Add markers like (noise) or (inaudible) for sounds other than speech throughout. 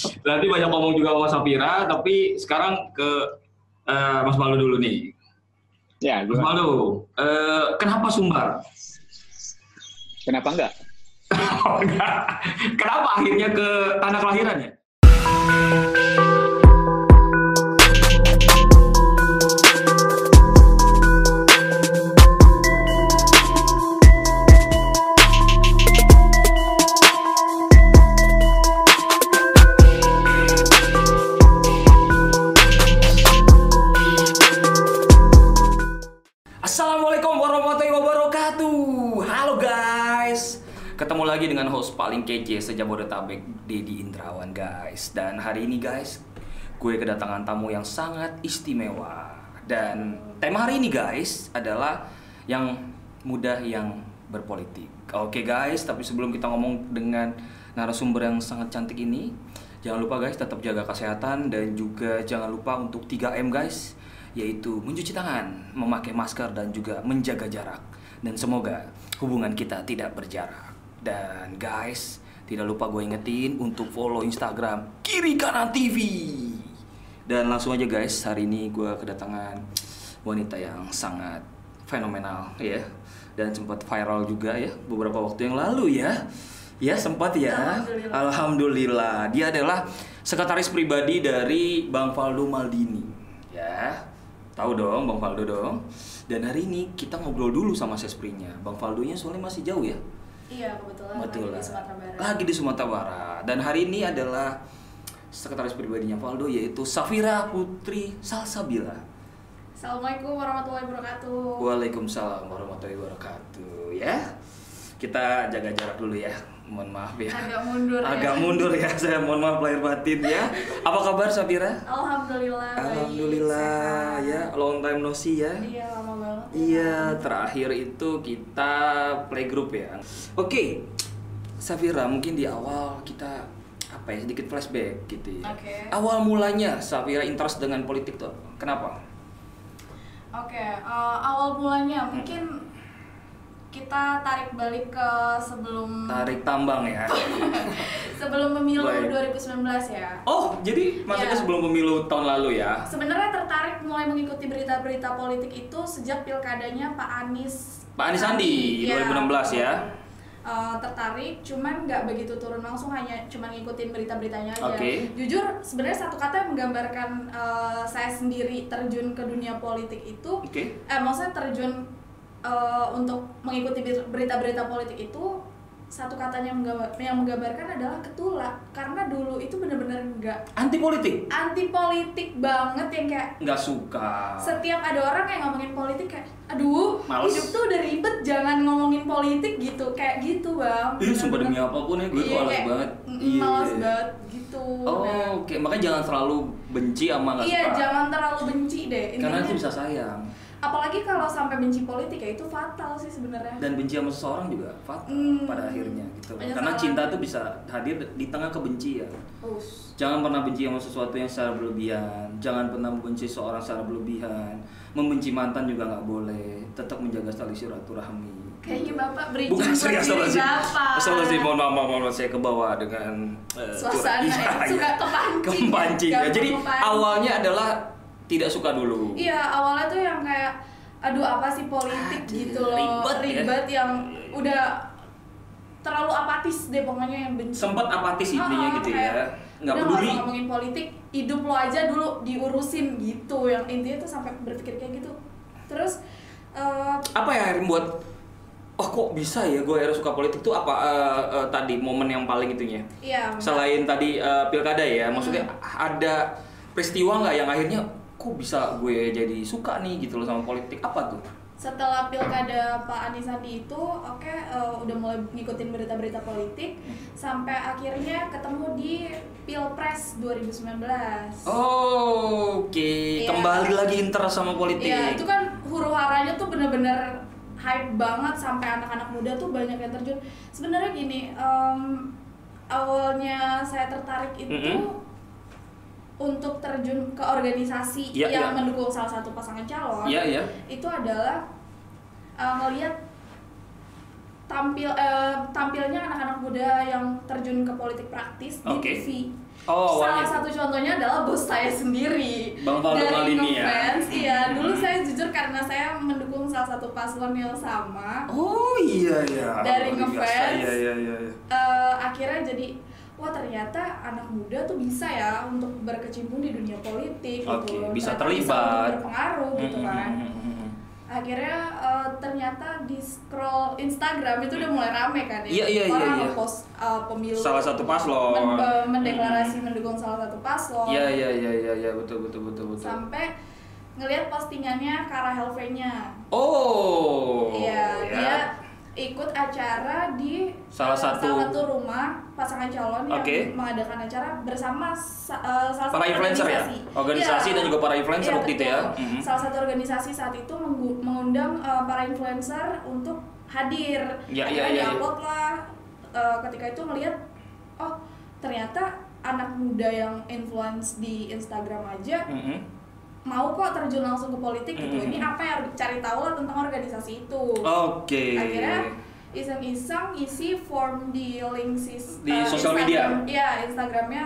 Berarti banyak ngomong juga sama Safira, tapi sekarang ke uh, Mas Malu dulu nih. Ya, Mas Malu, uh, kenapa Sumbar? Kenapa enggak? (laughs) kenapa akhirnya ke tanah kelahirannya? Host paling kece sejabodetabek, Dedi Indrawan guys. Dan hari ini guys, gue kedatangan tamu yang sangat istimewa. Dan tema hari ini guys adalah yang mudah yang berpolitik. Oke guys, tapi sebelum kita ngomong dengan narasumber yang sangat cantik ini, jangan lupa guys tetap jaga kesehatan dan juga jangan lupa untuk 3M guys, yaitu mencuci tangan, memakai masker dan juga menjaga jarak. Dan semoga hubungan kita tidak berjarak. Dan guys, tidak lupa gue ingetin untuk follow Instagram Kiri Kanan TV. Dan langsung aja guys, hari ini gue kedatangan wanita yang sangat fenomenal ya. Dan sempat viral juga ya beberapa waktu yang lalu ya. Ya sempat ya. Alhamdulillah. Alhamdulillah. Dia adalah sekretaris pribadi dari Bang Faldo Maldini. Ya. Tahu dong Bang Faldo dong. Dan hari ini kita ngobrol dulu sama Sesprinya. Bang Faldonya soalnya masih jauh ya. Iya kebetulan Betul lagi di Sumatera Barat. Lagi di Sumatera Barat. Dan hari ini adalah sekretaris pribadinya Valdo yaitu Safira Putri Salsabila. Assalamualaikum warahmatullahi wabarakatuh. Waalaikumsalam warahmatullahi wabarakatuh. Ya, kita jaga jarak dulu ya. Mohon maaf ya. Agak mundur Agak ya. mundur ya. Saya mohon maaf lahir batin ya. Apa kabar Safira? Alhamdulillah. baik, Alhamdulillah sehat. ya. Long time no see ya. Iya lama banget. ya. Iya, terakhir itu kita playgroup ya. Oke, Safira mungkin di awal kita apa ya sedikit flashback gitu ya. Oke. Awal mulanya Safira interest dengan politik tuh kenapa? Oke, eh, awal mulanya mungkin kita tarik balik ke sebelum Tarik tambang ya. (laughs) sebelum pemilu Baik. 2019 ya. Oh, jadi maksudnya Iya. sebelum pemilu tahun lalu ya? Sebenarnya tertarik mulai mengikuti berita-berita politik itu sejak pilkadanya Pak Anies. Pak Anies Sandi, Iya. 2016 ya. Eh, tertarik, cuman nggak begitu turun langsung hanya cuman ngikutin berita-beritanya aja. Oke. Jujur, sebenarnya satu kata yang menggambarkan eh, saya sendiri terjun ke dunia politik itu, Oke. eh maksudnya terjun eh, untuk mengikuti ber- berita-berita politik itu satu katanya yang menggambar- yang menggambarkan adalah ketula karena dulu itu bener-bener nggak Anti politik? anti politik banget yang kayak Nggak suka. setiap ada orang yang ngomongin politik kayak aduh Males. hidup tuh udah ribet jangan ngomongin politik gitu kayak gitu bang Ih, sumpah demi apa pun ya, gue Iya, kayak, banget. Iya, males banget gitu Oh, Nah, oke. Makanya jangan terlalu benci sama nggak iya suka. jangan terlalu benci deh Karena Intinya, nanti bisa sayang. Apalagi kalau sampai benci politik ya itu fatal sih sebenarnya dan benci sama seseorang juga fatal Hmm. pada akhirnya gitu Banyak karena salah. cinta tuh bisa hadir di tengah kebencian Us. jangan pernah benci sama sesuatu yang secara berlebihan jangan pernah membenci seorang secara berlebihan membenci mantan juga nggak boleh tetap menjaga tali silaturahmi kayaknya bapak beri bukan serius sih sih mohon maaf mohon maaf saya ke bawah dengan eh, Suasana ya, suka kepancing. kepancing ya. Jadi kepancing. awalnya adalah tidak suka dulu. Iya awalnya tuh yang kayak aduh apa sih politik Aduh, gitu loh. ribet ya. ribet yang udah terlalu apatis deh pokoknya yang benci. Sempat apatis intinya Ah, gitu kayak, ya nggak peduli. ngomongin politik hidup lo aja dulu diurusin gitu. Yang intinya tuh sampai berpikir kayak gitu. Terus eh, apa ya yang membuat oh kok bisa ya gue akhirnya suka politik? Tuh apa eh, eh, tadi momen yang paling itunya? Iya selain tadi eh, pilkada ya maksudnya ada peristiwa nggak yang akhirnya kok bisa gue jadi suka nih gitu loh sama politik apa tuh setelah pilkada Pak Anies Sandi itu oke eh, udah mulai ngikutin berita-berita politik sampai akhirnya ketemu di Pilpres 2019 oh, oke Iya. kembali lagi interest sama politik Iya, itu kan huru haranya tuh bener-bener hype banget sampai anak-anak muda tuh banyak yang terjun. Sebenarnya gini, em, awalnya saya tertarik itu Mm-mm. Untuk terjun ke organisasi Iya, yang iya. mendukung salah satu pasangan calon. iya iya Itu adalah eh, ngelihat tampil eh, tampilnya anak-anak muda yang terjun ke politik praktis Oke. di TV. Oh, Salah awalnya. satu contohnya adalah bos saya sendiri. Bang Dari Maldini ya? ngefans, iya. Dulu saya jujur karena saya mendukung salah satu paslon yang sama. Oh iya iya. Dari ngefans. Iya iya iya. iya. Eh, akhirnya jadi wah ternyata anak muda tuh bisa ya untuk berkecimpung di dunia politik Oke, gitu. bisa Ternyata terlibat. untuk berpengaruh gitu Mm, mm, kan. mm, mm, mm. Akhirnya eh, ternyata di scroll Instagram itu udah mulai rame kan ya. Iya, iya, iya, Orang iya. nge-post eh, pemilu Salah satu paslon. men- mendeklarasi mendukung salah satu paslon. Iya iya iya iya iya betul betul betul betul. Sampai ngelihat postingannya Kara Helve-nya. Oh. Iya, ya. dia ikut acara di Salah eh, satu- salah satu rumah pasangan calon yang Oke. mengadakan acara bersama sa- eh, salah Para satu influencer ya? organisasi. Organisasi Iya. dan juga para influencer Iya, waktu itu ya? Mhm. Salah satu organisasi saat itu mengundang eh, para influencer untuk hadir. Iya, iya, Akhirnya iya, iya. diupload lah. Eh, ketika itu melihat oh ternyata anak muda yang influence di Instagram aja Mhm. Mau kok terjun langsung ke politik gitu. Mhm. Ini apa yang cari tahu lah tentang organisasi itu. Oke. Akhirnya iseng-iseng isi form di link sis Di eh, sosial Instagram- media? Iya, Instagramnya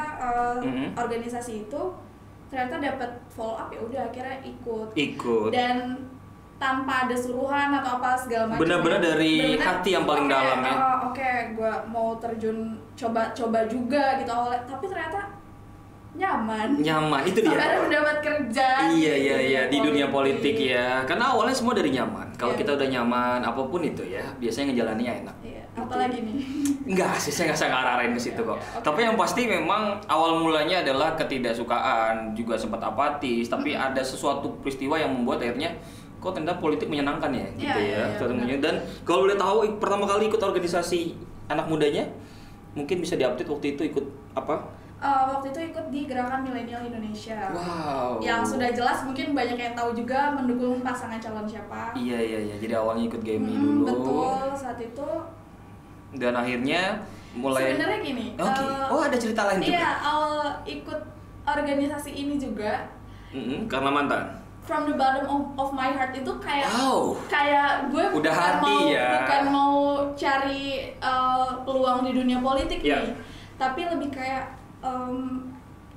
Mhm. organisasi itu ternyata dapat follow up ya udah akhirnya ikut. Ikut. Dan tanpa ada suruhan atau apa segala macam. Benar-benar ya. dari Benar-benar, hati yang paling oke, dalam ya. eh, Oke, gua mau terjun coba-coba juga gitu awalnya, tapi ternyata nyaman. Nyaman itu dia. Sampai mendapat kerja. Iya iya iya di dunia politik ya. Karena awalnya semua dari nyaman. Kalau Iya. kita udah nyaman apa pun itu ya, biasanya ngejalaninnya enak. Iya, apalagi nih. (laughs) Enggak sih, saya nggak saya arahin ke situ kok. Oke. Tapi yang pasti memang awal mulanya adalah ketidaksukaan, juga sempat apatis. Tapi ada sesuatu peristiwa yang membuat akhirnya kok ternyata politik menyenangkan ya, gitu Iya, ya. iya, iya, benar. menye- Dan kalau boleh tahu pertama kali ikut organisasi anak mudanya, mungkin bisa diupdate waktu itu ikut apa? Eh, waktu itu ikut di Gerakan Milenial Indonesia. Wow. Yang sudah jelas mungkin banyak yang tahu juga mendukung pasangan calon siapa. Iya iya iya. Jadi awalnya ikut GMI Mm, dulu. Betul, saat itu Dan akhirnya mulai. sebenarnya gini. Oke. eh, oh ada cerita lain juga. Iya, awal ikut organisasi ini juga Mm-mm, karena mantan. from the bottom of, of my heart itu kayak Wow. kayak gue Udah bukan hati mau ya. bukan mau cari eh, peluang di dunia politik Iya. nih tapi lebih kayak em,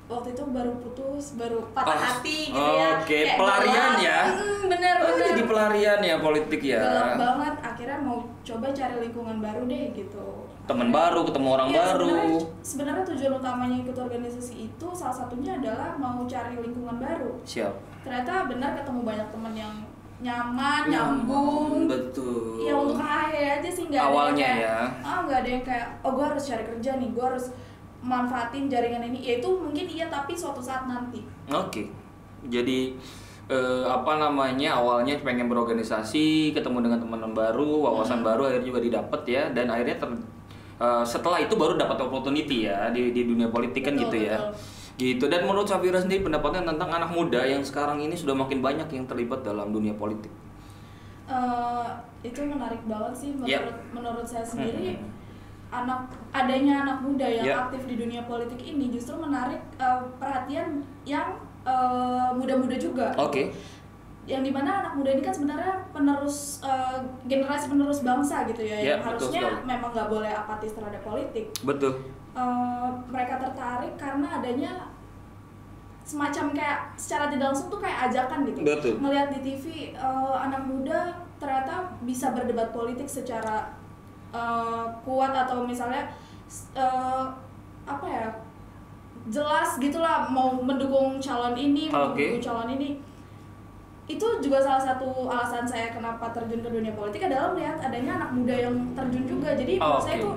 waktu itu baru putus baru patah Oh, hati gitu ya oke. Pelarian gelap. ya? Mm, bener Oh, bener jadi pelarian ya politik ya. gelap banget akhirnya mau coba cari lingkungan baru deh gitu Teman baru, ketemu orang Iya, baru. sebenarnya- sebenarnya tujuan utamanya ikut organisasi itu salah satunya adalah mau cari lingkungan baru Siap. ternyata benar ketemu banyak teman yang nyaman, nyambung. Betul. Ya untuk akhir aja sih nggak ada Awalnya yang kayak, ya. ah nggak ada yang kayak oh gue harus cari kerja nih, gue harus manfaatin jaringan ini. Ya itu mungkin iya tapi suatu saat nanti. Oke. Jadi eh, apa namanya awalnya pengen berorganisasi, ketemu dengan teman baru, wawasan baru akhirnya juga didapat ya dan akhirnya ter- eh, setelah itu baru dapat opportunity ya di di dunia politik kan Betul, gitu ya. betul. Gitu dan menurut Safira sendiri pendapatnya tentang anak muda yang sekarang ini sudah makin banyak yang terlibat dalam dunia politik. Eh, itu menarik banget sih menurut Ya. menurut saya sendiri. Hmm. Anak adanya anak muda yang Ya. aktif di dunia politik ini justru menarik eh, perhatian yang eh, muda-muda juga. Oke. yang di mana anak muda ini kan sebenarnya penerus eh, generasi penerus bangsa gitu ya, Ya, yang betul harusnya sekali. memang nggak boleh apatis terhadap politik. Betul. Eh, mereka tertarik karena adanya semacam kayak secara tidak langsung tuh kayak ajakan gitu. Betul. Melihat di TV eh, anak muda ternyata bisa berdebat politik secara eh, kuat atau misalnya eh, apa ya jelas gitulah mau mendukung calon ini, Oke. mendukung calon ini itu juga salah satu alasan saya kenapa terjun ke dunia politik adalah melihat adanya anak muda yang terjun juga jadi menurut saya Oke. itu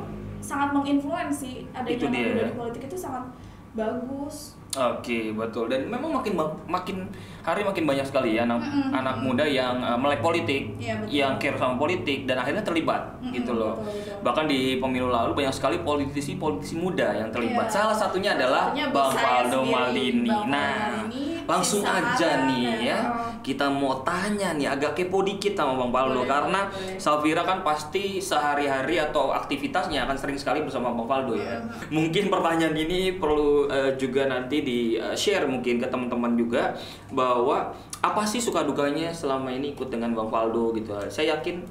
sangat menginfluensi adanya Itu anak dia, muda ya. di politik itu sangat bagus Oke, betul. Dan memang makin makin hari makin banyak sekali ya anak Mm-mm. anak muda yang uh, melek politik, Iya, betul. yang care sama politik dan akhirnya terlibat Mm-mm, gitu loh. betul, betul. Bahkan di pemilu lalu banyak sekali politisi-politisi muda yang terlibat. Iya. Salah satunya adalah Satunya Bang Faldo sendiri, Maldini. Bang Faldo Nah, Maldini, langsung aja nih ya. ya. Kita mau tanya nih agak kepo dikit sama Bang Faldo Boleh, karena boleh. Safira kan pasti sehari-hari atau aktivitasnya akan sering sekali bersama Bang Faldo ya. Mungkin pertanyaan ini perlu eh, juga nanti di eh, share mungkin ke teman-teman juga bahwa apa sih suka dukanya selama ini ikut dengan Bang Faldo gitu. Saya yakin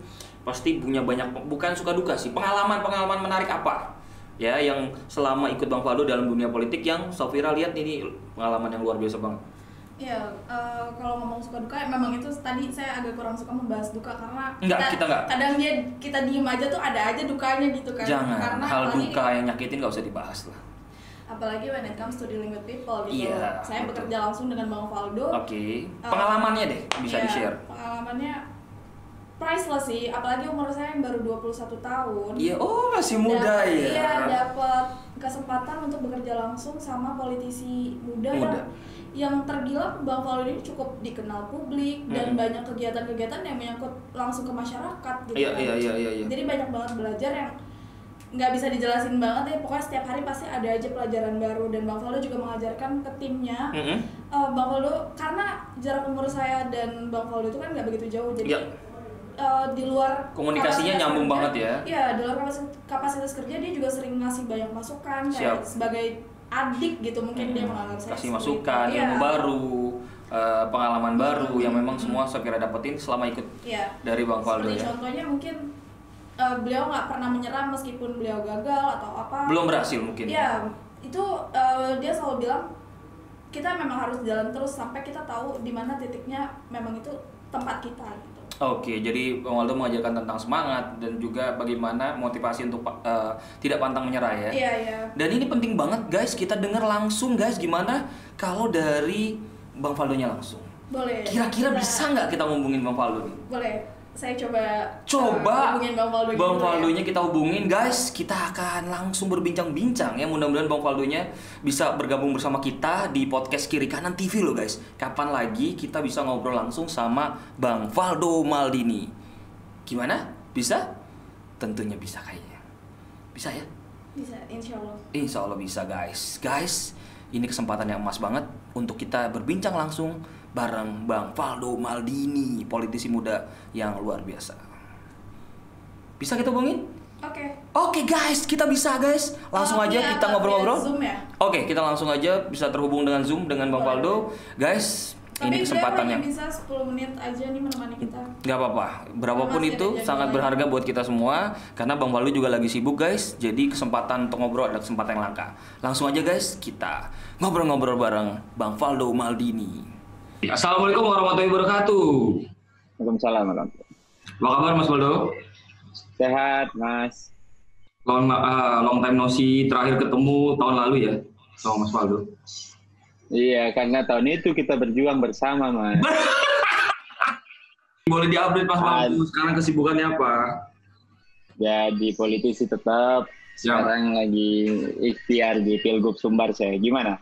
pasti punya banyak bukan suka duka sih, pengalaman-pengalaman menarik apa ya yang selama ikut Bang Faldo dalam dunia politik yang Sofira lihat ini pengalaman yang luar biasa banget. Iya, eh, kalau ngomong suka duka, memang itu tadi saya agak kurang suka membahas duka karena Enggak, kita enggak. kadang dia kita diem aja tuh ada aja dukanya gitu kan. Jangan Karena hal duka yang nyakitin nggak usah dibahas lah. apalagi when it comes to dealing with people gitu. Iya, saya betul. bekerja langsung dengan Bang Faldo. Oke, pengalamannya deh bisa Iya, di share. Pengalamannya priceless sih, apalagi umur saya yang baru 21 tahun. Iya, oh masih muda Dapet- ya. Iya, dapat kesempatan untuk bekerja langsung sama politisi muda, Muda. yang yang terbilang Bang Faldo ini cukup dikenal publik dan Mm-mm. banyak kegiatan-kegiatan yang menyangkut langsung ke masyarakat gitu. Iya, kan. iya, iya, iya, iya. Jadi banyak banget belajar yang nggak bisa dijelasin banget ya pokoknya setiap hari pasti ada aja pelajaran baru dan Bang Faldo juga mengajarkan ke timnya Mm-mm. Eh, Bang Faldo karena jarak umur saya dan Bang Faldo itu kan nggak begitu jauh jadi Iya. eh, di luar Komunikasinya nyambung kerja- banget ya. Iya di luar kapasitas, kapasitas kerja dia juga sering ngasih banyak masukan kayak Siap. sebagai adik gitu mungkin dia menganggap saya kasih masukan, itu. ilmu baru, eh, pengalaman baru yang memang semua saya kira dapetin selama ikut Iya. dari Bang Faldo Seperti ya. contohnya mungkin eh, beliau nggak pernah menyerah meskipun beliau gagal atau apa. Belum berhasil mungkin. Iya, itu eh, dia selalu bilang kita memang harus jalan terus sampai kita tahu di mana titiknya memang itu tempat kita gitu. Oke, jadi Bang Waldo mengajarkan tentang semangat dan juga bagaimana motivasi untuk eh, tidak pantang menyerah ya. Iya, iya. Dan ini penting banget guys, kita dengar langsung guys gimana kalau dari Bang Faldonya langsung. Boleh. Kira-kira bisa nggak kita ngomongin Bang Faldo nih? Boleh. Saya coba Coba eh, hubungin Bang Faldo Bang dulu ya. Faldonya kita hubungin guys, kita akan langsung berbincang-bincang ya. Mudah-mudahan Bang Faldonya bisa bergabung bersama kita di podcast Kiri Kanan TV loh guys. Kapan lagi kita bisa ngobrol langsung sama Bang Faldo Maldini? Gimana? Bisa? Tentunya bisa kayaknya. Bisa ya? Bisa, insya Allah. Insya Allah bisa guys. Guys, ini kesempatan yang emas banget untuk kita berbincang langsung bareng Bang Faldo Maldini, politisi muda yang luar biasa. Bisa kita hubungin? Oke. Oke guys, kita bisa guys. Langsung Oh, aja via- kita ngobrol-ngobrol. ya? Oke, kita langsung aja bisa terhubung dengan Zoom dengan Bang. Faldo. Guys, Tapi ini kesempatan beliau yang hanya bisa 10 menit aja nih menemani kita. nggak apa-apa. Berapapun Masih itu sangat berharga buat kita semua karena Bang Faldo juga lagi sibuk guys. Jadi kesempatan untuk ngobrol ada kesempatan yang langka. Langsung aja guys, kita ngobrol-ngobrol bareng Bang Faldo Maldini. Assalamualaikum warahmatullahi wabarakatuh. Waalaikumsalam. Bang. Apa kabar Mas Faldo? Sehat, Mas. Long, ah, long time no see, terakhir ketemu tahun lalu ya sama Mas Faldo. Iya, karena tahun itu kita berjuang bersama, Mas. (laughs) Boleh diupdate Mas Faldo, sekarang kesibukannya apa? Jadi politisi tetap. Siap. Sekarang lagi ikhtiar di Pilgub Sumbar saya. Gimana?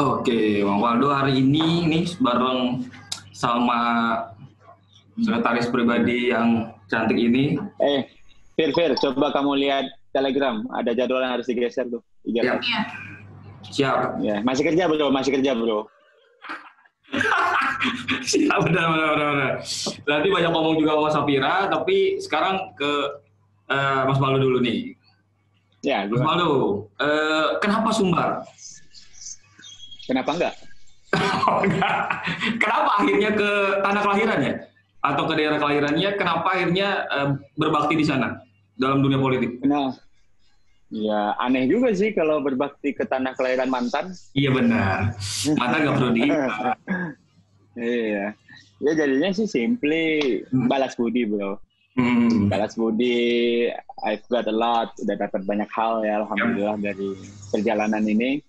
Oke, Bang Waldo hari ini nih bareng sama sekretaris pribadi yang cantik ini. Eh, Fir, Fir, coba kamu lihat Telegram. Ada jadwal yang harus digeser tuh. Ya. Iya. Siap. Ya, masih kerja bro, masih kerja bro. (laughs) Siap, benar, benar, benar, benar. Nanti banyak ngomong juga sama Safira, tapi sekarang ke eh, Mas Waldo dulu nih. Ya, Mas? Waldo, eh, kenapa Sumbar? Kenapa enggak? Oh, enggak. kenapa akhirnya ke tanah kelahirannya? Atau ke daerah kelahirannya, kenapa akhirnya eh, berbakti di sana dalam dunia politik? Nah, ya aneh juga sih kalau berbakti ke tanah kelahiran mantan. Iya benar. Mata nggak perlu di. Iya. Ya jadinya sih simply balas budi bro. Hmm. Balas budi, I've got a lot, udah dapat banyak hal ya alhamdulillah dari perjalanan ini.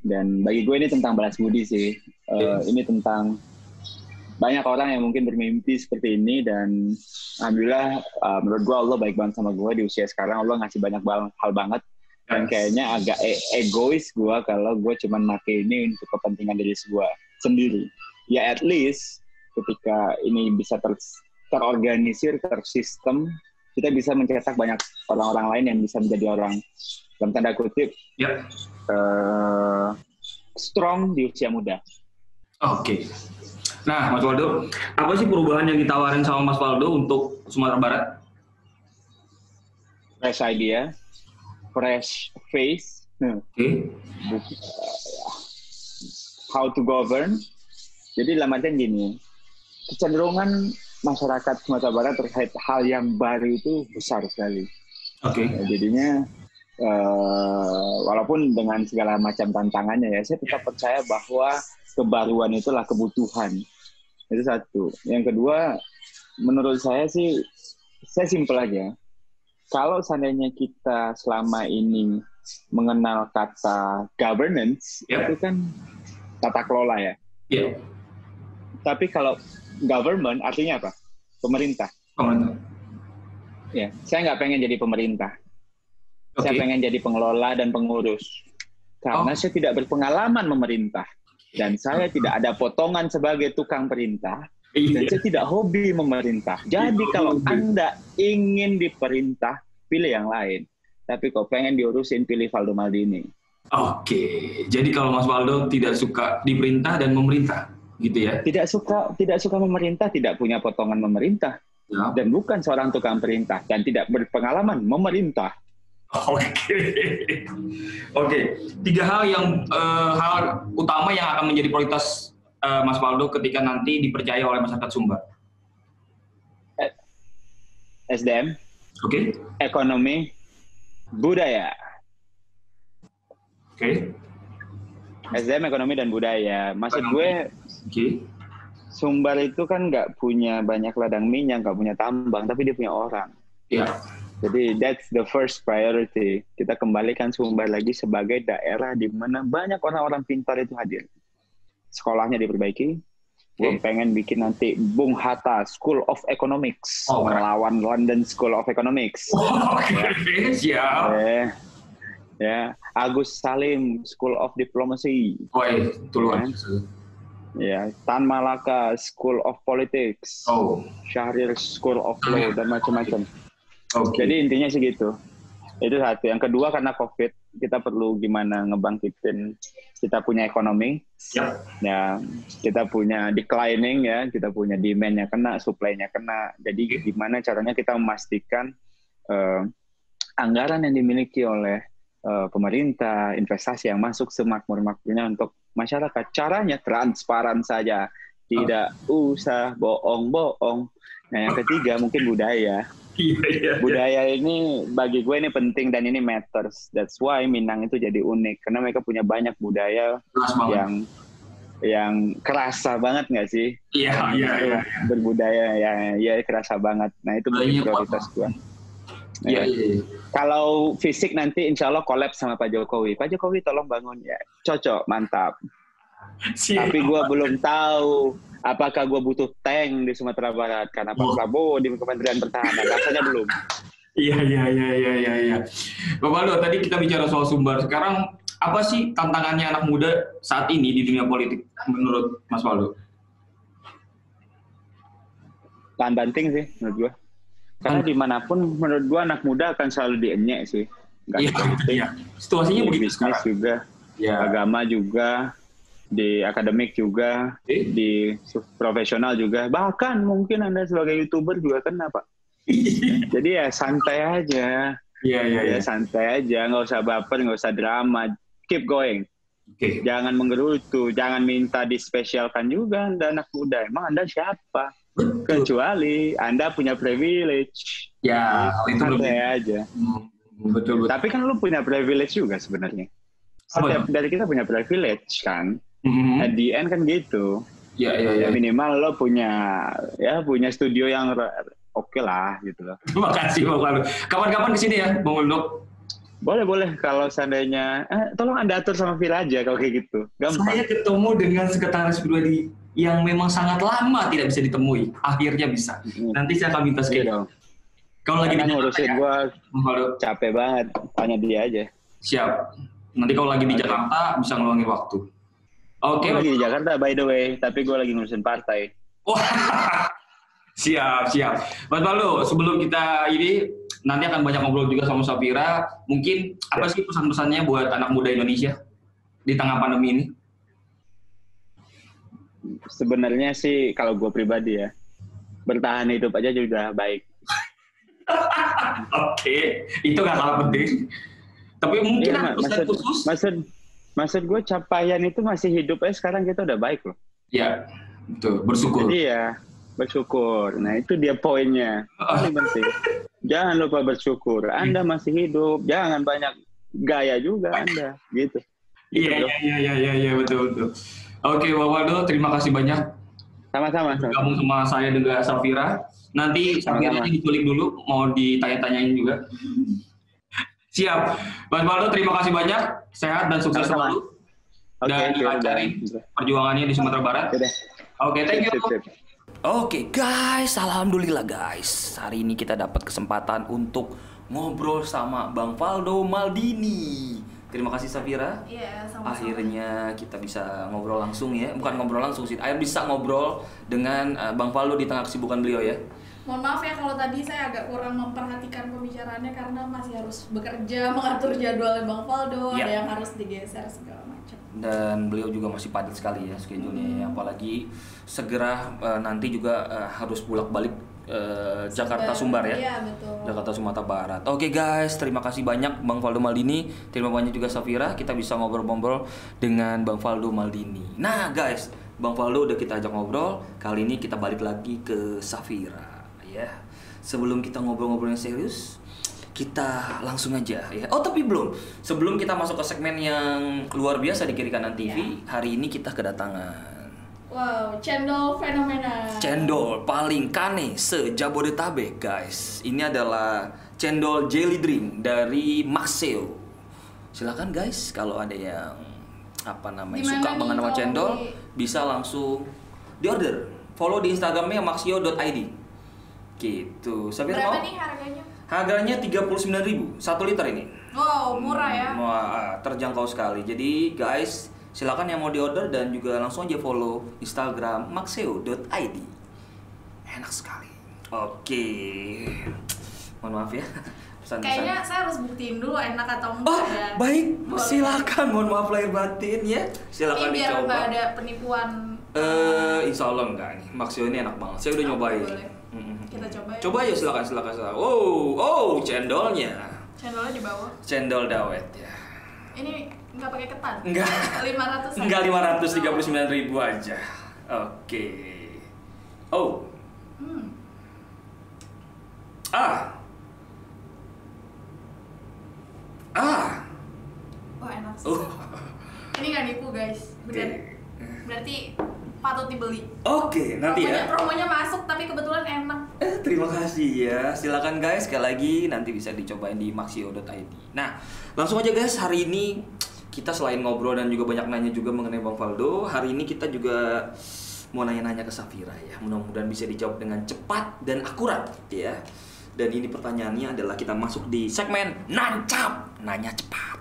Dan bagi gue ini tentang balas budi sih. Eh, ini tentang banyak orang yang mungkin bermimpi seperti ini dan alhamdulillah eh, menurut gue Allah baik banget sama gue di usia sekarang. Allah ngasih banyak bal- hal banget. Dan kayaknya agak e- egois gue kalau gue cuman make ini untuk kepentingan diri gue sendiri. Ya at least ketika ini bisa ter terorganisir tersistem kita bisa mencetak banyak orang-orang lain yang bisa menjadi orang. Dalam tanda kutip Ya. Eh, strong di usia muda Oke. Nah, Mas Waldo, apa sih perubahan yang ditawarin sama Mas Waldo untuk Sumatera Barat? fresh idea fresh face hmm, Oke. how to govern. Jadi dalam artian gini, kecenderungan masyarakat Sumatera Barat terkait hal yang baru itu besar sekali. Oke. Ya, jadinya uh, walaupun dengan segala macam tantangannya ya, saya tetap percaya bahwa kebaruan itulah kebutuhan. Itu satu. Yang kedua, menurut saya sih, saya simpel aja. Kalau seandainya kita selama ini mengenal kata governance, Yeah. itu kan tata kelola ya. Iya. Tapi kalau government artinya apa? Pemerintah. Pemerintah. Ya, saya nggak pengen jadi pemerintah. Oke. Saya pengen jadi pengelola dan pengurus. Karena Oh. saya tidak berpengalaman memerintah. Dan saya tidak ada potongan sebagai tukang perintah. Dan Iya. saya tidak hobi memerintah. Jadi Iya, kalau. Anda ingin diperintah, pilih yang lain. Tapi kalau pengen diurusin, pilih Valdo Maldini. Oke. Jadi kalau Mas Waldo tidak suka diperintah dan memerintah, gitu ya? Tidak suka tidak suka memerintah, tidak punya potongan memerintah. Ya. Dan bukan seorang tukang perintah. Dan tidak berpengalaman memerintah. (laughs) Oke, oke. Tiga hal yang eh, hal utama yang akan menjadi prioritas eh, Mas Waldo ketika nanti dipercaya oleh masyarakat Sumbar. SDM, Oke, ekonomi, budaya. oke, SDM, ekonomi, dan budaya. Maksud Ekonomi. gue, oke. Sumbar itu kan nggak punya banyak ladang minyak, nggak punya tambang, tapi dia punya orang. Ya, Jadi that's the first priority. Kita kembalikan Sumbar lagi sebagai daerah di mana banyak orang-orang pintar itu hadir. Sekolahnya diperbaiki. Gue pengen bikin nanti Bung Hatta School of Economics Oh, melawan London School of Economics. (laughs) oke, siap. Eh, ya, Agus Salim School of Diplomacy. Woi, tuluan. Ya, Tan Malaka School of Politics. Oh, Syahrir School of Law dan macam-macam. Oke. Jadi intinya sih gitu. Itu satu. Yang kedua karena COVID, kita perlu gimana ngebangkitin kita punya ekonomi. Siap. Ya, kita punya declining ya, kita punya demand-nya kena, supply-nya kena. Jadi gimana caranya kita memastikan eh, anggaran yang dimiliki oleh eh, pemerintah, investasi yang masuk semakmur-makmurnya untuk masyarakat. Caranya transparan saja, tidak usah bohong-bohong. Nah, yang ketiga mungkin budaya. Budaya ini bagi gue ini penting dan ini matters. That's why Minang itu jadi unik karena mereka punya banyak budaya yang yang kerasa banget nggak sih? Iya, iya, iya. Berbudaya ya, ya kerasa banget. Nah itu menjadi prioritas gue. Iya, Ya. iya. iya. Kalau fisik nanti insya Allah collab sama Pak Jokowi. Pak Jokowi tolong bangun ya. Cocok, mantap. Siap. Tapi gue belum tahu apakah gue butuh tank di Sumatera Barat karena Pak Oh. Prabowo di Kementerian Pertahanan. Rasanya belum. Iya, iya, iya, iya, iya, iya. Bapak Waldo, tadi kita bicara soal Sumbar. Sekarang apa sih tantangannya anak muda saat ini di dunia politik menurut Mas Waldo? tahan banting sih menurut gua. Karena di mana pun menurut gua anak muda akan selalu dienyek sih. Iya, iya. Situasinya begitu sekarang. juga, Ya. agama juga, di akademik juga, di profesional juga. Bahkan mungkin anda sebagai youtuber juga kena pak. Jadi ya santai aja, Iya, iya, iya. ya santai aja, nggak usah baper, nggak usah drama. Keep going. Oke. Jangan menggerutu, jangan minta dispesialkan juga anda anak muda. Emang anda siapa? Betul. Kecuali anda punya privilege. Ya, itu lebih. santai aja. Hmm, Betul, betul. Tapi kan lu punya privilege juga sebenarnya. Setiap dari kita punya privilege kan. Mhm. At the end kan gitu. Iya, iya. Ya minimal lo punya ya punya studio yang oke lah gitu loh. (laughs) Terima kasih Bang Waldo. Kapan-kapan ke sini ya, Bang Waldo. Boleh boleh kalau seandainya eh, tolong anda atur sama Vira aja kalau kayak gitu. Gampang. Saya ketemu dengan sekretaris pribadi yang memang sangat lama tidak bisa ditemui. Akhirnya bisa. Hmm. Nanti saya akan minta Iya schedule. dong. Kalau lagi di ngurusin ya, capek banget. Tanya dia aja. Siap. Nanti kalau lagi di. Jakarta bisa ngeluangin waktu. Oke. Gua lagi di Jakarta by the way, tapi gue lagi ngurusin partai. Wah. (laughs) siap, siap. Mas Waldo, sebelum kita ini nanti akan banyak ngobrol juga sama Safira. Mungkin apa sih pesan-pesannya buat anak muda Indonesia di tengah pandemi ini? Sebenarnya sih kalau gue pribadi ya bertahan hidup aja sudah baik. (laughs) Oke, itu gak kalah penting. Tapi mungkin Iya, ada pesan maksud, khusus. maksud, maksud gue capaian itu masih hidup aja sekarang kita udah baik loh. Ya, betul. Bersyukur. Jadi ya bersyukur. Nah itu dia poinnya. Ah. Paling penting. Jangan lupa bersyukur. Anda masih hidup. Jangan banyak gaya juga Anda gitu. Iya, iya, iya, iya, iya, iya, betul, betul. Oke, Bang Waldo, terima kasih banyak Sama-sama. gabung sama saya juga Safira. Nanti Safira diculik dulu, mau ditanya-tanyain juga. Siap. Mas Waldo, terima kasih banyak. Sehat dan sukses selalu. Oke, Dan oke, dilancarin udah. perjuangannya di Sumatera Barat. Oke, thank you. Sip, sip, sip. Oke guys, alhamdulillah guys. Hari ini kita dapat kesempatan untuk ngobrol sama Bang Faldo Maldini. Terima kasih Safira. Iya, sama-sama. Akhirnya kita bisa ngobrol langsung ya, bukan ngobrol langsung sih. Akhirnya bisa ngobrol dengan eh, Bang Faldo di tengah kesibukan beliau ya. Mohon maaf ya kalau tadi saya agak kurang memperhatikan pembicaraannya karena masih harus bekerja (laughs) mengatur jadwalnya Bang Faldo, Iya. ada yang harus digeser segala macam. Dan beliau juga masih padat sekali ya schedule-nya. ya. Apalagi segera eh, nanti juga eh, harus bolak-balik eh, Jakarta Sumbar ya. Iya, betul. Jakarta Sumatera Barat. Oke guys, terima kasih banyak Bang Faldo Maldini. Terima banyak juga Safira. Kita bisa ngobrol-ngobrol dengan Bang Faldo Maldini. Nah guys, Bang Faldo udah kita ajak ngobrol. Kali ini kita balik lagi ke Safira ya. Sebelum kita ngobrol-ngobrol yang serius, kita langsung aja ya. Oh tapi belum. Sebelum kita masuk ke segmen yang luar biasa di kiri kanan TV, hari ini kita kedatangan Wow, cendol fenomena. Cendol paling kane se-Jabodetabek, guys. Ini adalah cendol jelly drink dari Maxeo. Silakan guys, kalau ada yang apa namanya Gimana suka nih banget sama kalau cendol, bisa langsung diorder. Follow di Instagramnya maxio.id. Gitu. Sampai Berapa mau? nih harganya? Harganya 39.000 1 liter ini. Wow, murah ya. Wah, terjangkau sekali. Jadi guys, silakan yang mau diorder dan juga langsung aja follow Instagram maxeo.id. Enak sekali. Oke. Mohon maaf ya. (laughs) Pesan-pesan. Kayaknya saya harus buktiin dulu enak atau enggak Oh, ya. baik. Boleh. Silakan. Mohon maaf lahir batin ya. Silakan Ini biar dicoba. ada penipuan. Eh, insya Allah enggak nih. Maxio ini enak banget. Saya udah nyobain. boleh. Mm-mm. Kita coba ya. Coba aja silakan silakan silakan. Oh, oh, cendolnya. Cendolnya di bawah. Cendol dawet ya. Ini nggak pakai ketan. Enggak. 500 aja. Enggak 539 ribu aja. Oke. Oh. Hmm. Ah. Ah. Wah enak sih. Oh. Ini nggak nipu guys. Bener. Berarti patut dibeli. Oke, nanti promonya, ya. promonya masuk tapi kebetulan enak. Eh, terima kasih ya. Silakan guys, sekali lagi nanti bisa dicobain di maxio.id. Nah, langsung aja guys, hari ini kita selain ngobrol dan juga banyak nanya juga mengenai Bang Faldo, hari ini kita juga mau nanya-nanya ke Safira ya. Mudah-mudahan bisa dijawab dengan cepat dan akurat ya. Dan ini pertanyaannya adalah kita masuk di segmen nancap, nanya cepat.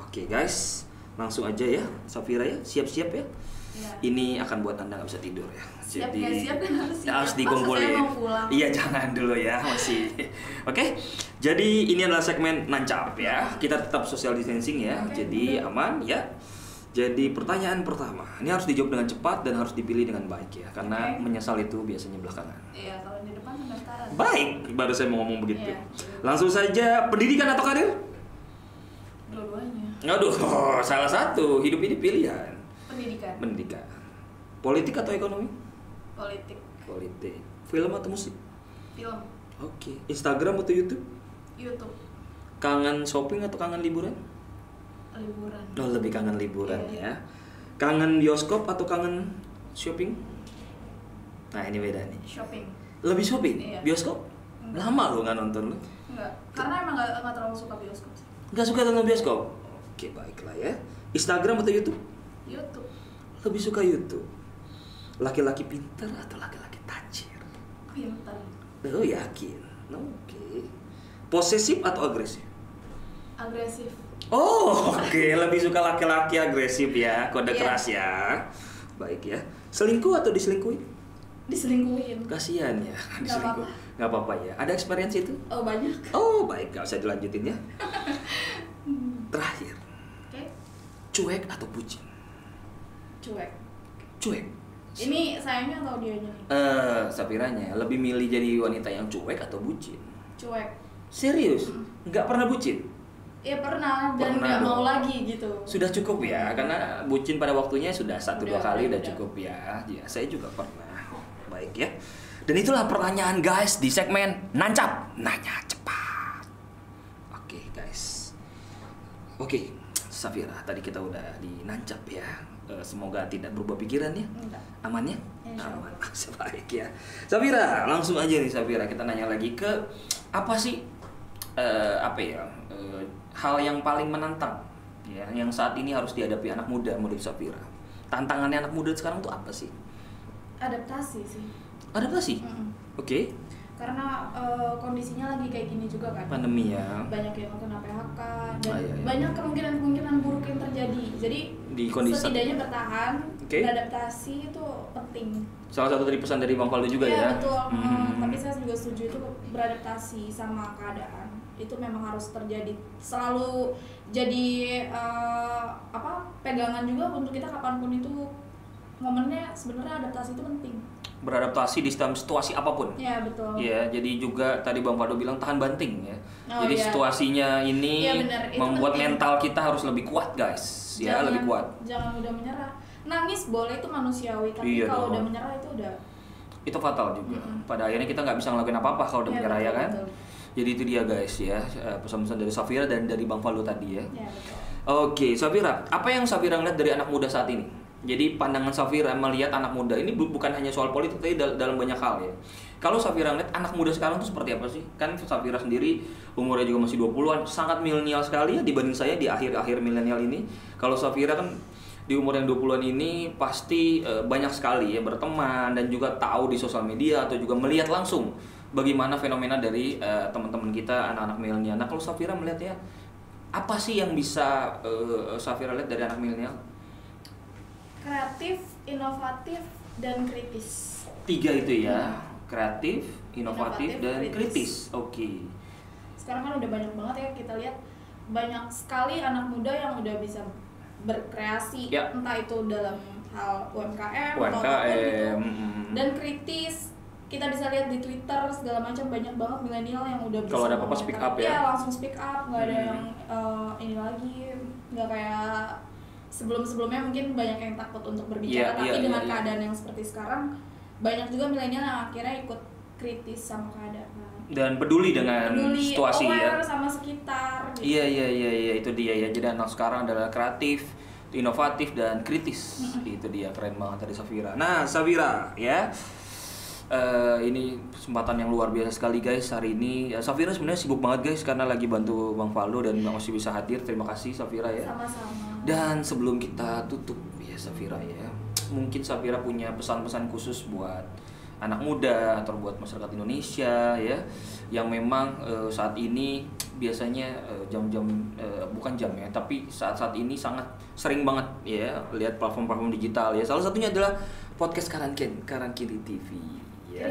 Oke guys, langsung aja ya, Safira ya, siap-siap ya. Ya. Ini akan buat anda nggak bisa tidur ya. Siap nggak siap kan (laughs) harus siap. harus dikumpulin. Iya jangan dulu ya masih. (laughs) Oke, jadi ini adalah segmen nancap ya. Kita tetap social distancing ya, Oke, jadi betul. aman ya. Jadi pertanyaan pertama, ini harus dijawab dengan cepat dan harus dipilih dengan baik ya, karena Oke. menyesal itu biasanya belakangan. Iya, kalau di depan pendaftaran. Baik, baru saya mau ngomong begitu. Iya. Langsung saja, pendidikan atau karir? Dua-duanya. Aduh, (laughs) salah satu. Hidup ini pilihan. Pendidikan, Pendidikan. Politik atau ekonomi? politik, Politik. Film atau musik? film, Oke. Instagram atau YouTube? YouTube, Kangen shopping atau kangen liburan? liburan, Oh, lebih kangen liburan Iya. ya. Kangen bioskop atau kangen shopping? Nah, ini beda nih. shopping. Lebih shopping? Iya. Bioskop? Lama lo nggak nonton lo? Enggak, karena emang nggak nggak terlalu suka bioskop sih. Nggak suka nonton bioskop? Oke, baiklah ya. Instagram atau YouTube? YouTube, Lebih suka YouTube. Laki-laki pintar atau laki-laki tajir? pintar, Oh, yakin. Oke. Posesif atau agresif? agresif, Oh, oke. Lebih suka laki-laki agresif ya, kode Iya. keras ya. Baik ya. Selingkuh atau diselingkuhin? diselingkuhin. Kasihan ya, diselingkuh. Nggak apa-apa ya. Ada experience itu? Oh banyak. Oh, baik. Gak usah dilanjutin ya. (laughs) Terakhir, Oke, cuek atau bucin? Cuek. Cuek. Ini sayangnya atau dianya nih? Eh, Sapiranya lebih milih jadi wanita yang cuek atau bucin? Cuek. Serius? Nggak pernah bucin? Ya pernah dan nggak mau lagi gitu. Sudah cukup ya, karena bucin pada waktunya sudah satu dua kali udah udah. cukup ya. Ya, saya juga pernah. Baik ya. Dan itulah pertanyaan guys di segmen nancap, nanya cepat. Oke guys. Oke, Safira, tadi kita udah dinancap ya. Eh, semoga tidak berubah pikiran ya. Enggak. Aman ya? Allah. Aman. (laughs) Sebaik ya. Safira, langsung aja nih Safira kita nanya lagi ke apa sih eh, apa ya eh, hal yang paling menantang ya yang saat ini harus dihadapi anak muda menurut Safira. Tantangannya anak muda sekarang tuh apa sih? Adaptasi sih. Adaptasi. Mm-mm. Oke. Karena eh, kondisinya lagi kayak gini juga kan. Pandemi ya. Banyak yang kena PHK dan Ah, iya, iya. banyak kemungkinan-kemungkinan buruk yang terjadi. Jadi Di kondisi- setidaknya bertahan, Oke. beradaptasi itu penting. Salah satu dari pesan dari Bang Faldo juga Iya, ya. betul. Hmm. Hmm, Tapi saya juga setuju itu beradaptasi sama keadaan. Itu memang harus terjadi. Selalu jadi eh, apa? pegangan juga untuk kita kapan pun itu momennya sebenarnya adaptasi itu penting. Beradaptasi di dalam situasi apa pun. Ya, betul. Iya, jadi juga tadi Bang Faldo bilang tahan banting ya. Oh, jadi iya. situasinya ini Iya. Itu membuat penting. mental kita harus lebih kuat, guys. Ya, Jangan- lebih kuat. Jangan mudah menyerah. Nangis boleh itu manusiawi, tapi Iya kalau udah menyerah itu udah Itu fatal juga. Mm-mm. Pada akhirnya kita nggak bisa ngelakuin apa-apa kalau udah Iya, menyerah ya betul, kan. betul. Jadi itu dia guys ya eh, pesan-pesan dari Safira dan dari Bang Faldo tadi ya. ya betul. Oke, Safira, apa yang Safira ngeliat dari anak muda saat ini? Jadi pandangan Safira melihat anak muda ini bu- bukan hanya soal politik, tapi dal- dalam banyak hal ya. Kalau Safira ngeliat anak muda sekarang tuh seperti apa sih? Kan Safira sendiri umurnya juga masih 20-an, sangat milenial sekali ya dibanding saya di akhir-akhir milenial ini. Kalau Safira kan di umur yang 20-an ini pasti eh, banyak sekali ya berteman dan juga tahu di sosial media atau juga melihat langsung bagaimana fenomena dari eh, teman-teman kita anak-anak milenial. Nah, kalau Safira melihatnya apa sih yang bisa eh, Safira lihat dari anak milenial? Kreatif, inovatif, dan kritis. Tiga itu ya, kreatif, inovatif, Inovatif, dan kritis. kritis. Oke. Sekarang kan udah banyak banget ya kita lihat banyak sekali anak muda yang udah bisa berkreasi, Ya. entah itu dalam hal UMKM, atau apa pun UMKM. gitu. dan kritis kita bisa lihat di Twitter segala macam banyak banget milenial yang udah bisa Kalau ada apa-apa speak up ya? Iya, langsung speak up nggak ada Hmm. yang eh, ini lagi nggak kayak sebelum-sebelumnya mungkin banyak yang takut untuk berbicara Iya, tapi iya, dengan iya. keadaan yang seperti sekarang banyak juga milenial yang akhirnya ikut kritis sama keadaan Dan peduli dengan peduli situasi ya. sama sekitar gitu. Iya iya iya iya itu dia ya. Jadi anak sekarang adalah kreatif, inovatif dan kritis. Itu dia keren banget dari Safira. Nah, Safira ya. Eh, ini kesempatan yang luar biasa sekali guys hari ini. Ya, Safira sebenarnya sibuk banget guys karena lagi bantu Bang Faldo dan masih bisa hadir. Terima kasih Safira ya. sama-sama Dan sebelum kita tutup ya Safira ya, mungkin Safira punya pesan-pesan khusus buat anak muda atau buat masyarakat Indonesia ya, yang memang eh, saat ini biasanya eh, jam-jam eh, bukan jam ya, tapi saat-saat ini sangat sering banget ya lihat platform-platform digital ya. Salah satunya adalah podcast Kanan Ken, Kanan Kiri TV. Ya.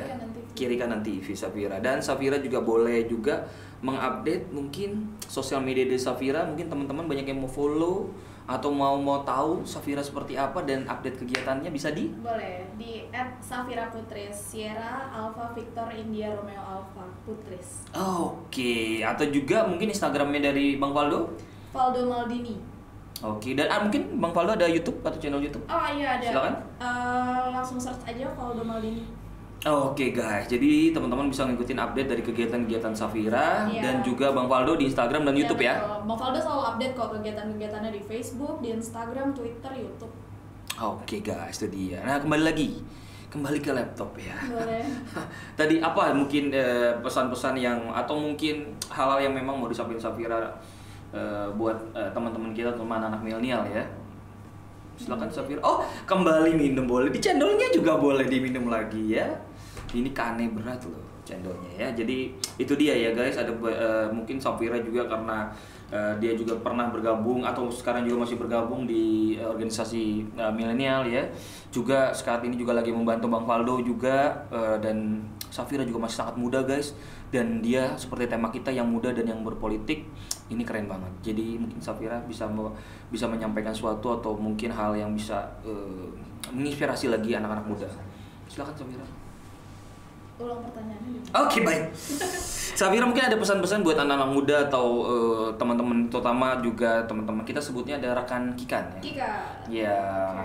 Kiri Kanan TV. TV Safira dan Safira juga boleh juga mengupdate mungkin sosial media dari Safira mungkin teman-teman banyak yang mau follow atau mau mau tahu Safira seperti apa dan update kegiatannya bisa di boleh di @safira putris Sierra Alpha Victor India Romeo Alpha Putris Oke, atau juga mungkin Instagramnya dari Bang Faldo. Valdo Maldini Oke, dan ah, mungkin Bang Faldo ada YouTube atau channel YouTube? Oh iya ada. Silakan. Eh, langsung search aja Valdo Maldini. Oke guys, jadi teman-teman bisa ngikutin update dari kegiatan-kegiatan Safira Iya. dan juga Bang Faldo di Instagram dan YouTube ya. Bang Valdo selalu update kok kegiatan-kegiatannya di Facebook, di Instagram, Twitter, YouTube. Oke guys, itu dia. Nah kembali lagi, kembali ke laptop ya. Boleh. (laughs) Tadi apa mungkin eh, pesan-pesan yang atau mungkin hal-hal yang memang mau disampaikan Safira eh, buat eh, teman-teman kita teman anak milenial ya. Silakan Safira. Oh, kembali minum boleh. Di cendolnya juga boleh diminum lagi ya. Ini kane berat loh cendolnya ya. Jadi itu dia ya guys. Ada eh, mungkin Safira juga karena eh, dia juga pernah bergabung atau sekarang juga masih bergabung di eh, organisasi eh, milenial ya. Juga saat ini juga lagi membantu Bang Faldo juga eh, dan Safira juga masih sangat muda guys dan dia seperti tema kita yang muda dan yang berpolitik ini keren banget. Jadi mungkin Safira bisa me- bisa menyampaikan suatu atau mungkin hal yang bisa eh, menginspirasi lagi anak-anak muda. Silakan Safira. Ulang pertanyaannya. Oke baik. Safira mungkin ada pesan-pesan buat anak-anak muda atau eh, teman-teman terutama juga teman-teman kita sebutnya ada rekan Kikan ya. Kika. Ya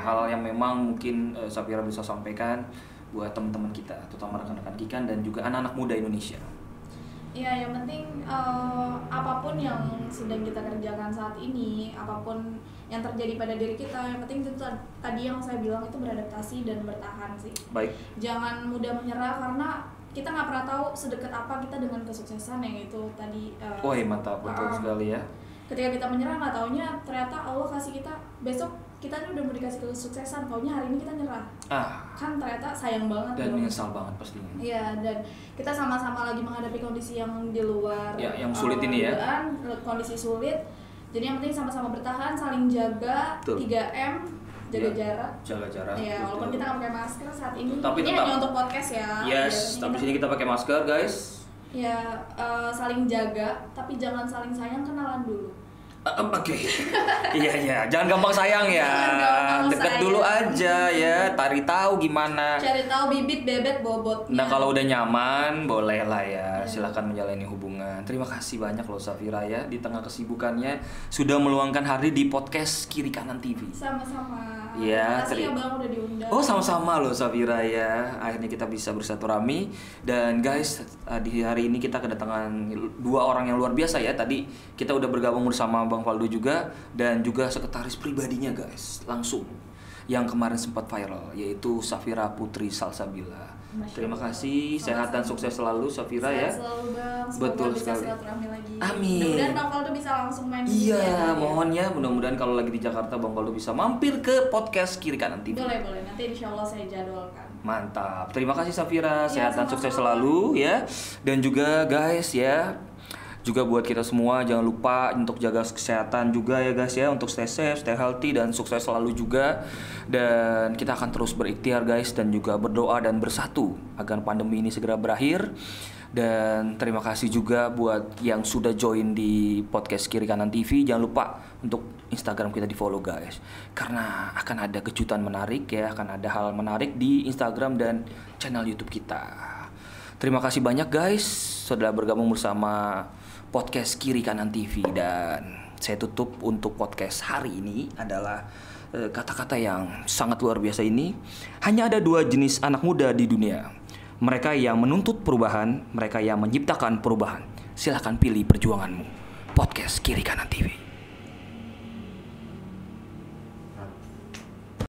hal yang memang mungkin eh, Safira bisa sampaikan buat teman-teman kita, terutama rekan-rekan Kikan dan juga anak-anak muda Indonesia. Ya, yang penting eh, apa pun yang sedang kita kerjakan saat ini, apa pun yang terjadi pada diri kita, yang penting itu ta- tadi yang saya bilang itu beradaptasi dan bertahan sih. Baik. Jangan mudah menyerah karena kita nggak pernah tahu sedekat apa kita dengan kesuksesan yang itu tadi. eh, Woi mantap betul um, sekali ya. Ketika kita menyerah nggak taunya ternyata Allah kasih kita besok kita ini udah mau dikasih kesuksesan, taunya hari ini kita nyerah. Ah Kan ternyata sayang banget. dan menyesal banget pastinya. Iya dan kita sama-sama lagi menghadapi kondisi yang di luar Ya, yang sulit uh, ini ya. dugaan, kondisi sulit. Jadi yang penting sama-sama bertahan, saling jaga, Betul. 3M, jaga Ya. jarak. Jaga jarak. Ya, betul. walaupun kita nggak pakai masker saat ini. Tapi ini tetap- hanya untuk podcast ya. Yes, Biasanya tapi kita- sini kita pakai masker guys. Ya, uh, saling jaga, tapi jangan saling sayang kenalan dulu. Oke, iya iya, jangan gampang sayang ya, gampang deket sayang. dulu aja ya, tari tahu gimana. Cari tahu bibit, bebet, bobotnya. Nah kalau udah nyaman, boleh lah ya, Iya. silahkan menjalani hubungan. Terima kasih banyak loh Safira ya, di tengah kesibukannya sudah meluangkan hari di podcast Kiri Kanan TV. sama-sama. Iya, Terima kasih teri- ya Bang udah diundang. Oh sama-sama loh Safira ya. Akhirnya kita bisa bersilaturahmi. Dan guys di hari ini kita kedatangan dua orang yang luar biasa ya. Tadi kita udah bergabung bersama Bang Faldo juga Dan juga sekretaris pribadinya guys Langsung. Yang kemarin sempat viral Yaitu Safira Putri Salsabila Terima kasih Sehat dan sukses selalu Safira Sehat ya selalu bang, semoga Betul bisa sekali. lagi. Amin. Mudah-mudahan Bang Faldo bisa langsung main. Iya ya, ya. mohon ya Mudah-mudahan kalau lagi di Jakarta Bang Faldo bisa mampir ke podcast Kiri Kanan TV Boleh boleh, nanti insya Allah saya jadwalkan. Mantap. Terima kasih Safira. Ya, Sehat dan sukses selalu ya. Dan juga guys ya. Juga buat kita semua jangan lupa untuk jaga kesehatan juga ya guys ya untuk stay safe, stay healthy dan sukses selalu juga. Dan kita akan terus berikhtiar guys dan juga berdoa dan bersatu agar pandemi ini segera berakhir. Dan terima kasih juga buat yang sudah join di podcast Kiri Kanan TV. Jangan lupa untuk Instagram kita di follow guys. Karena akan ada kejutan menarik ya, akan ada hal menarik di Instagram dan channel YouTube kita. Terima kasih banyak guys sudah bergabung bersama podcast Kiri Kanan TV dan saya tutup untuk podcast hari ini adalah eh, kata-kata yang sangat luar biasa ini. Hanya ada dua jenis anak muda di dunia. Mereka yang menuntut perubahan, mereka yang menciptakan perubahan. Silahkan pilih perjuanganmu. Podcast Kiri Kanan TV.